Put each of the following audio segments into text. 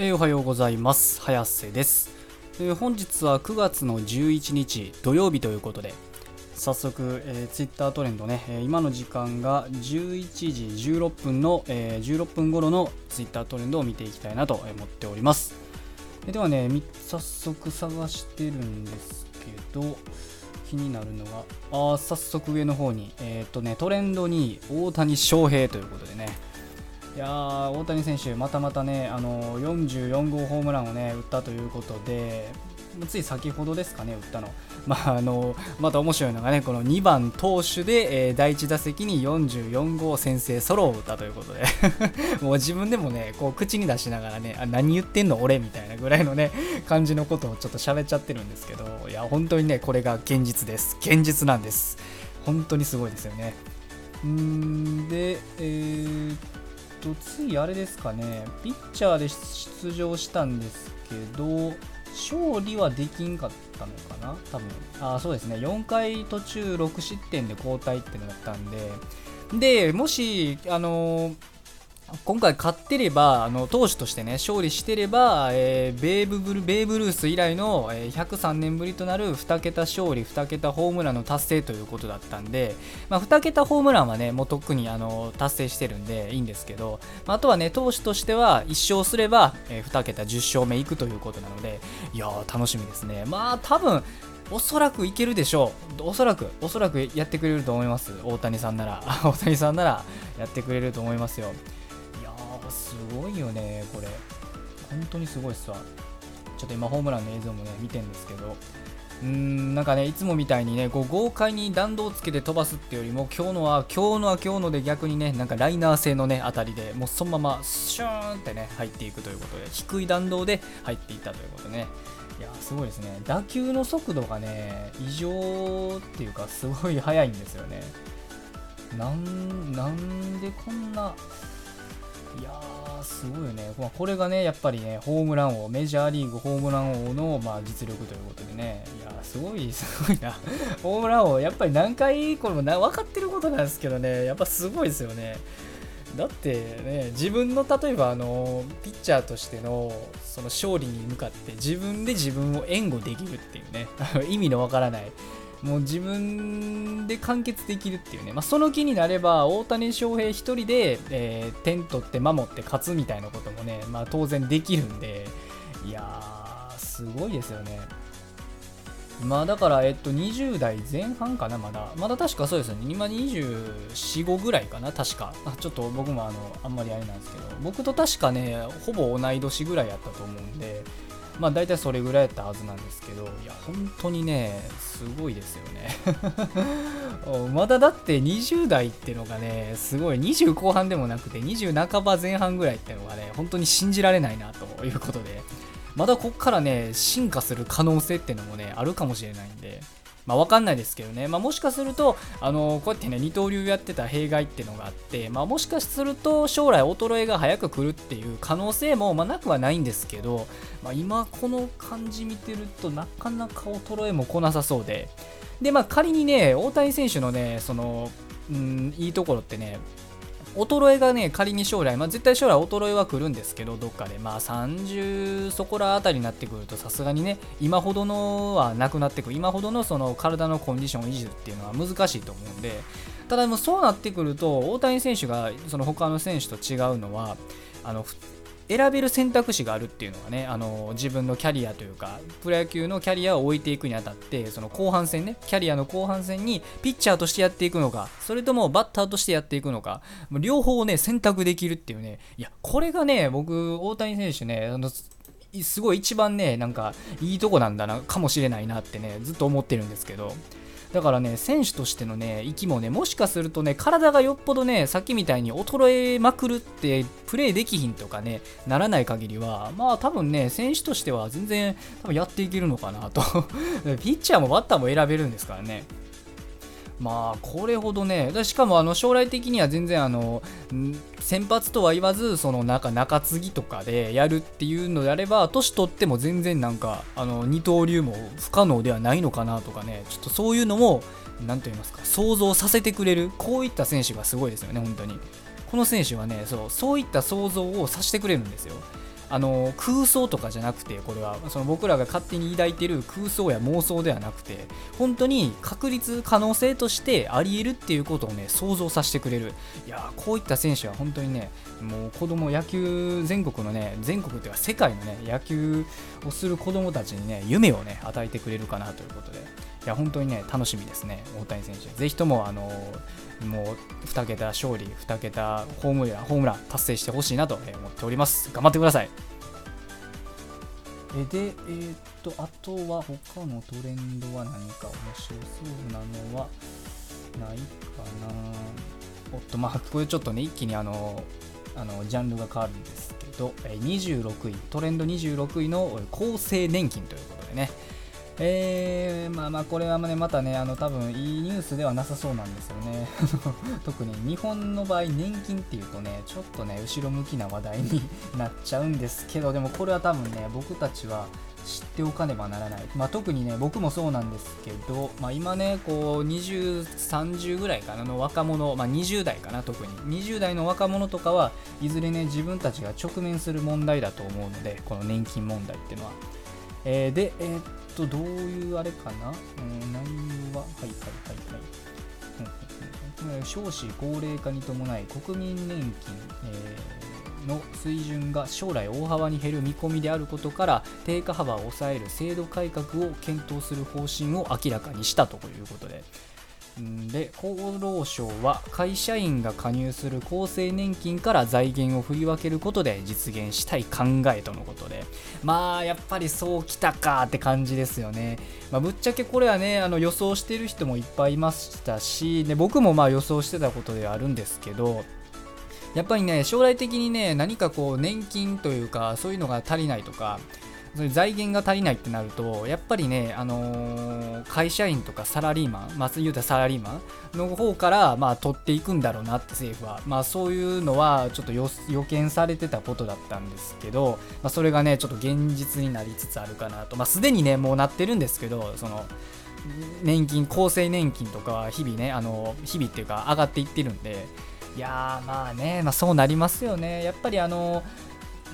えー、おはようございます。早瀬です、えー、本日は9月の11日土曜日ということで早速、えー、Twitter トレンドね、えー、今の時間が11時16分の、えー、16分頃の Twitter トレンドを見ていきたいなと思っております、えー、ではね早速探してるんですけど気になるのがあ早速上の方にえっ、とねトレンドに大谷翔平ということでねいや大谷選手、またまたね、あの44号ホームランをね打ったということで、つい先ほどですかね、打ったの。まあ、あのまた面白いのがね、この2番投手で、えー、第1打席に44号先制ソロを打ったということで もう自分でもね、こう口に出しながらね、あ何言ってんの俺みたいなぐらいのね、感じのことをちょっと喋っちゃってるんですけど、いや、本当にね、これが現実です。現実なんです。本当にすごいですよね。んで、えー、と、ついあれですかね、ピッチャーで出場したんですけど、勝利はできんかったのかな多分。あ、そうですね。4回途中6失点で交代ってなったんで、で、もし、あのー今回勝ってれば、あの投手としてね、勝利してれば、えー、ベーブブルベーブ・ルース以来の、えー、103年ぶりとなる2桁勝利、2桁ホームランの達成ということだったんで、まあ、2桁ホームランはね、もうとっくにあの達成してるんでいいんですけど、まあ、あとはね、投手としては1勝すれば、えー、2桁10勝目いくということなので、いやー、楽しみですね。まあ、多分おそらくいけるでしょう。おそらく、おそらくやってくれると思います。大谷さんなら。大谷さんならやってくれると思いますよ。すごいよね、これ。本当にすごいっすわ。ちょっと今、ホームランの映像もね、見てるんですけど、うーん、なんかね、いつもみたいにね、こう豪快に弾道をつけて飛ばすっていうよりも、今日のは、今日のは今日ので逆にね、なんかライナー性のね、あたりでもうそのままシューンってね、入っていくということで、低い弾道で入っていったということね。いや、すごいですね。打球の速度がね、異常っていうか、すごい速いんですよね。なん、なんでこんな、いやー、すごいよね。まあ、これがね、やっぱりね、ホームラン王、メジャーリーグホームラン王の、まあ、実力ということでね、いや、すごい、すごいな。ホームラン王、やっぱり何回、これもな分かってることなんですけどね、やっぱすごいですよね。だってね、自分の例えばあのピッチャーとしてのその勝利に向かって自分で自分を援護できるっていうね、意味のわからないもう自分で完結できるっていうね、まあ、その気になれば大谷翔平1人で、えー、点取って守って勝つみたいなこともね、まあ、当然できるんでいやーすごいですよねまあだから、えっと、20代前半かな、まだ。まだ確かそうですよね。今24、5ぐらいかな、確か。あちょっと僕もあの、あんまりあれなんですけど、僕と確かね、ほぼ同い年ぐらいやったと思うんで、まあ大体それぐらいやったはずなんですけど、いや、本当にね、すごいですよね。まだだって20代ってのがね、すごい、20後半でもなくて、20半ば前半ぐらいってのがね、本当に信じられないなということで、まだこっからね、進化する可能性ってのもね、あるかもしれないんで、まあ、わかんないですけどね、まあ、もしかすると、あのこうやってね、二刀流やってた弊害っていうのがあって、まあ、もしかすると将来衰えが早く来るっていう可能性も、まあ、なくはないんですけど、まあ、今この感じ見てるとなかなか衰えも来なさそうで、で、まあ、仮にね、大谷選手のね、その、うん、いいところってね、衰えがね、仮に将来、まあ、絶対将来衰えは来るんですけど、どっかで、まあ、30そこら辺りになってくると、さすがにね、今ほどのはなくなってくる、今ほどのその体のコンディション維持っていうのは難しいと思うんで、ただ、もうそうなってくると、大谷選手がその他の選手と違うのは、あの選べる選択肢があるっていうのがね、あの自分のキャリアというか、プロ野球のキャリアを置いていくにあたって、その後半戦ね、キャリアの後半戦にピッチャーとしてやっていくのか、それともバッターとしてやっていくのか、両方ね、選択できるっていうね、いや、これがね、僕、大谷選手ね、あのすごい一番ね、なんかいいとこなんだな、かもしれないなってね、ずっと思ってるんですけど、だからね、選手としてのね、息もね、もしかするとね、体がよっぽどね、さっきみたいに衰えまくるって、プレイできひんとかね、ならない限りは、まあ多分ね、選手としては全然多分やっていけるのかなと。ピッチャーもバッターも選べるんですからね。まあこれほどね。しかもあの将来的には全然あの先発とは言わずその中中継ぎとかでやるっていうのであれば年取っても全然なんかあの二刀流も不可能ではないのかなとかね。ちょっとそういうのも何と言いますか想像させてくれるこういった選手がすごいですよね本当に。この選手はねそうそういった想像をさせてくれるんですよ。あの空想とかじゃなくてこれはその僕らが勝手に抱いてる空想や妄想ではなくて本当に確率可能性としてありえるっていうことをね想像させてくれる。いやこういった選手は本当にねもう子供野球全国のね全国っていうか世界のね野球をする子供たちにね夢をね与えてくれるかなということで。いや本当にね楽しみですね大谷選手。ぜひともあのもう2桁勝利2桁ホームランホームラン達成してほしいなと思っております。頑張ってください。えで、えー、っと、あとは他のトレンドは何か面白そうなのはないかな。おっと、まあ、これちょっとね、一気にあの、あのジャンルが変わるんですけど、26位、トレンド26位の厚生年金ということでね、えー、まあまあこれはねまたねあの多分いいニュースではなさそうなんですよね。特に日本の場合年金っていうとねちょっとね後ろ向きな話題になっちゃうんですけどでもこれは多分ね僕たちは知っておかねばならない、まあ、特にね僕もそうなんですけど、まあ、今ねこう2030ぐらいかなの若者、まあ、20代かな特に。20代の若者とかはいずれね自分たちが直面する問題だと思うのでこの年金問題っていうのは。えー、で、えー、っと、どういうあれかな、えー、内容は、はいはいはいはい。少子高齢化に伴い国民年金、えー、の水準が将来大幅に減る見込みであることから低下幅を抑える制度改革を検討する方針を明らかにしたということで、で厚労省は会社員が加入する厚生年金から財源を振り分けることで実現したい考えとのことで。まあやっぱりそうきたかって感じですよね、まあ、ぶっちゃけこれはねあの予想してる人もいっぱいいましたしで僕もまあ予想してたことではあるんですけどやっぱりね将来的にね何かこう年金というかそういうのが足りないとかそれ財源が足りないってなるとやっぱりね、あのー、会社員とかサラリーマン、まあ、言うたらサラリーマンの方から、まあ、取っていくんだろうなって政府は、まあ、そういうのはちょっと予見されてたことだったんですけど、まあ、それがねちょっと現実になりつつあるかなと、まあ、すでにねもうなってるんですけどその年金厚生年金とかは日々ねあの日々っていうか上がっていってるんで。いやまあね、まあ、そうなりますよね。やっぱりあの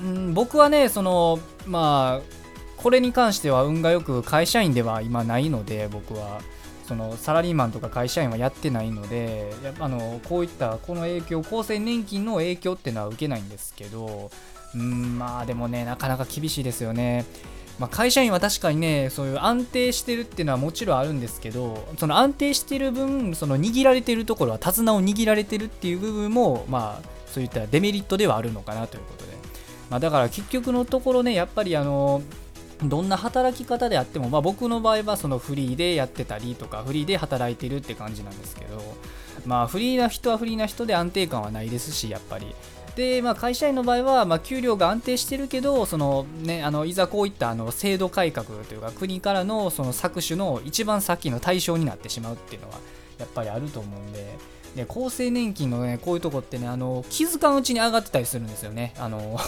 うん、僕はねそのまあこれに関しては運がよく会社員では今ないので僕はそのサラリーマンとか会社員はやってないのでやあのこういったこの影響厚生年金の影響っていうのは受けないんですけどうんまあでもねなかなか厳しいですよね。まあ、会社員は確かにねそういう安定してるっていうのはもちろんあるんですけどその安定してる分その握られてるところは手綱を握られてるっていう部分もまあそういったデメリットではあるのかなということでまあ、だから結局のところねやっぱりあのどんな働き方であっても、まあ、僕の場合はそのフリーでやってたりとかフリーで働いてるって感じなんですけどまあフリーな人はフリーな人で安定感はないですしやっぱり。で、まあ、会社員の場合は、まあ、給料が安定してるけどその、ね、あのいざこういったあの制度改革というか国からのその搾取の一番先の対象になってしまうっていうのはやっぱりあると思うんでで厚生年金のねこういうとこってねあの気づかんうちに上がってたりするんですよね。あの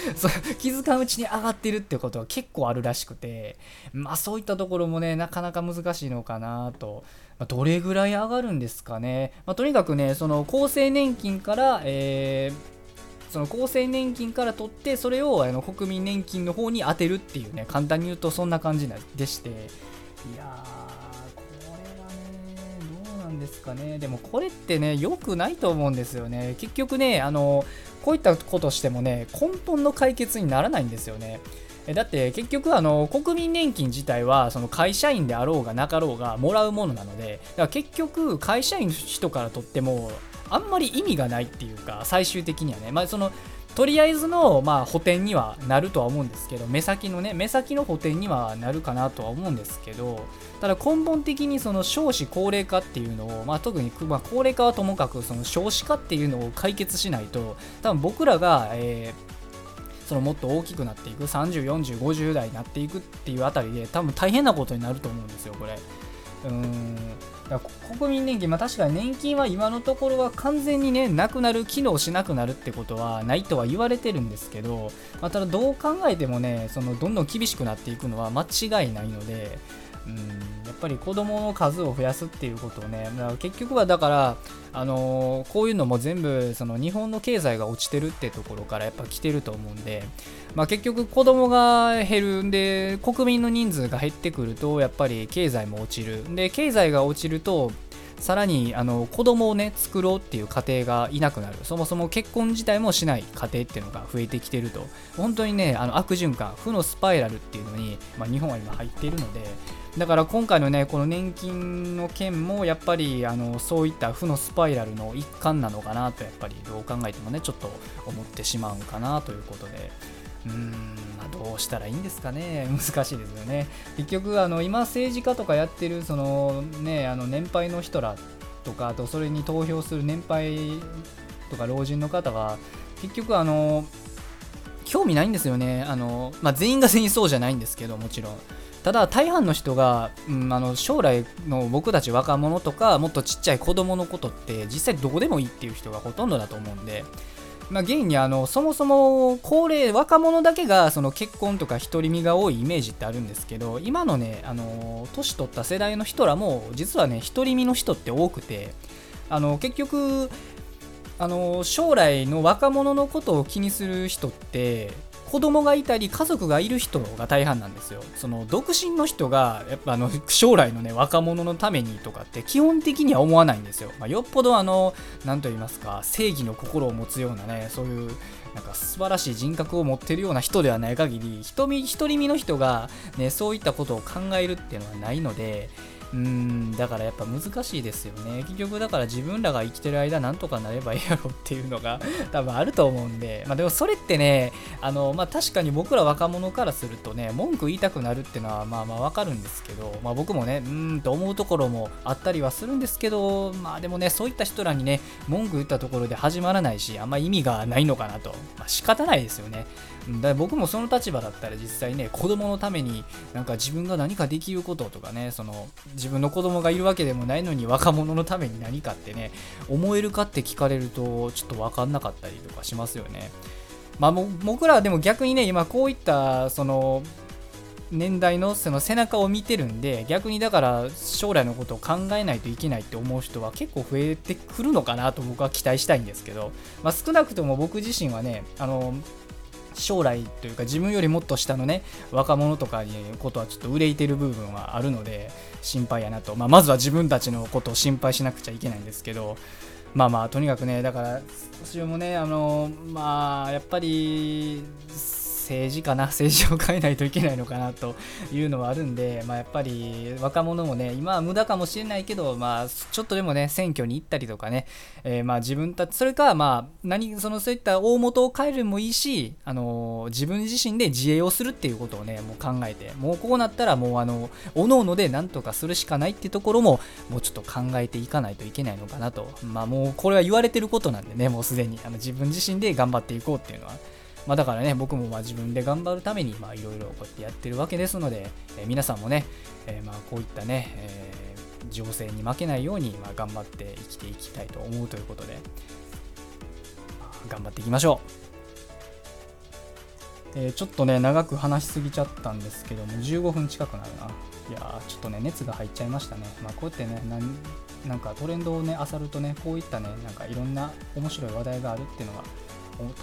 気づかんうちに上がってるってことは結構あるらしくて。まあそういったところもねなかなか難しいのかなと、まあ、どれぐらい上がるんですかね、まあ、とにかくねその厚生年金から、えーその厚生年金から取ってそれをあの国民年金の方に充てるっていうね簡単に言うとそんな感じでして。いやーですかね。でもこれってね、良くないと思うんですよね。結局ね、あの、こういったことしてもね、根本の解決にならないんですよね。だって結局あの国民年金自体はその会社員であろうがなかろうがもらうものなのでだから結局会社員の人からとってもあんまり意味がないっていうか最終的にはね、まあ、そのとりあえずの、まあ、補填にはなるとは思うんですけど目先のね目先の補填にはなるかなとは思うんですけどただ根本的にその少子高齢化っていうのを、まあ、特に、まあ、高齢化はともかくその少子化っていうのを解決しないと多分僕らが、えー、そのもっと大きくなっていく304050代になっていくっていうあたりで多分大変なことになると思うんですよこれ。うんだ国民年金、まあ、確かに年金は今のところは完全にねなくなる機能しなくなるってことはないとは言われてるんですけど、まあ、ただどう考えてもねそのどんどん厳しくなっていくのは間違いないのでうんやっぱり子どもの数を増やすっていうことをねだから結局はだからあのー、こういうのも全部その日本の経済が落ちてるってところからやっぱ来てると思うんで、まあ、結局子どもが減るんで国民の人数が減ってくるとやっぱり経済も落ちる。で経済が落ちるとさらにあの子供をね作ろうっていう家庭がいなくなる。そもそも結婚自体もしない家庭っていうのが増えてきてると。本当にねあの悪循環負のスパイラルっていうのに、まあ、日本は今入っているので。だから今回のねこの年金の件もやっぱりあのそういった負のスパイラルの一環なのかなとやっぱりどう考えてもねちょっと思ってしまうかなということで。うん、まあ、どうしたらいいんですかね。難しいですよね。結局あの今政治家とかやってるそのねあの年配の人らとかあとそれに投票する年配とか老人の方は結局あの興味ないんですよね。あの、まあ、全員が全員そうじゃないんですけどもちろん。ただ大半の人が、うん、あの将来の僕たち若者とかもっとちっちゃい子供のことって実際どこでもいいっていう人がほとんどだと思うんで。まあ、現にあのそもそも高齢若者だけがその結婚とか独り身が多いイメージってあるんですけど今のねあの年取った世代の人らも実はね独り身の人って多くてあの結局あの将来の若者のことを気にする人って子供がいたり家族がいる人が大半なんですよ。その独身の人がやっぱあの将来のね若者のためにとかって基本的には思わないんですよ。まあ、よっぽどあの何と言いますか正義の心を持つようなねそういうなんか素晴らしい人格を持ってるような人ではない限り独り身の人が、ね、そういったことを考えるっていうのはないのでうんだからやっぱ難しいですよね。結局だから自分らが生きてる間なんとかなればいいやろっていうのが 多分あると思うんで。まあでもそれってねあのまあ確かに僕ら若者からするとね文句言いたくなるっていうのはまあまあわかるんですけどまあ僕もねうーんと思うところもあったりはするんですけどまあでもねそういった人らにね文句言ったところで始まらないしあんま意味がないのかなと、まあ、仕方ないですよね。だ僕もその立場だったら実際ね子供のためになんか自分が何かできることとかねその自自分の子供がいるわけでもないのに若者のために何かってね思えるかって聞かれるとちょっと分かんなかったりとかしますよね。まあ僕らはでも逆にね今こういったその年代のその背中を見てるんで逆にだから将来のことを考えないといけないって思う人は結構増えてくるのかなと僕は期待したいんですけど、まあ、少なくとも僕自身はねあの将来というか自分よりもっと下のね若者とかにことはちょっと憂いてる部分はあるので心配やなと、まあ、まずは自分たちのことを心配しなくちゃいけないんですけどまあまあとにかくねだから私もねあのまあやっぱり政治かな政治を変えないといけないのかなというのはあるんで、まあ、やっぱり若者もね今は無駄かもしれないけど、まあ、ちょっとでもね選挙に行ったりとかね、えー、まあ自分たちそれかまあ何そのそういった大元を変えるもいいし、あのー、自分自身で自衛をするっていうことをねもう考えてもうこうなったらもうあのおのおので何とかするしかないっていうところももうちょっと考えていかないといけないのかなと。まあもうこれは言われてることなんでねもうすでにあの自分自身で頑張っていこうっていうのはまあ、だからね、僕もまあ自分で頑張るためにいろいろこうやってやってるわけですので、えー、皆さんもね、えー、まあこういったね、えー、情勢に負けないようにまあ頑張って生きていきたいと思うということで、頑張っていきましょう。えー、ちょっとね、長く話しすぎちゃったんですけども、15分近くなるな。いやちょっとね、熱が入っちゃいましたね。まあ、こうやってね、なんかトレンドをね、漁るとね、こういったね、なんかいろんな面白い話題があるっていうのが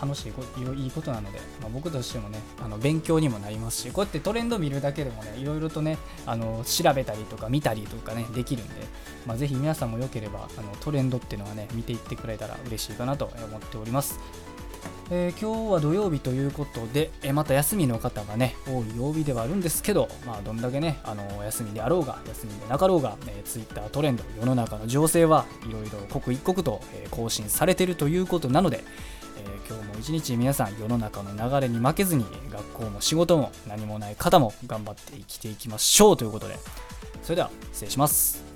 楽しいいいことなので、まあ、僕としてもねあの勉強にもなりますしこうやってトレンド見るだけでもねいろいろとねあの調べたりとか見たりとかねできるんで、まあ、ぜひ皆さんもよければあのトレンドっていうのはね見ていってくれたら嬉しいかなと思っております。えー、今日は土曜日ということで、えー、また休みの方がね、多い曜日ではあるんですけど、まあ、どんだけね、あの、休みであろうが、休みでなかろうが、えー、Twitter トレンド、世の中の情勢はいろいろ刻一刻と、え更新されているということなので、今日も一日皆さん世の中の流れに負けずに学校も仕事も何もない方も頑張って生きていきましょうということでそれでは失礼します。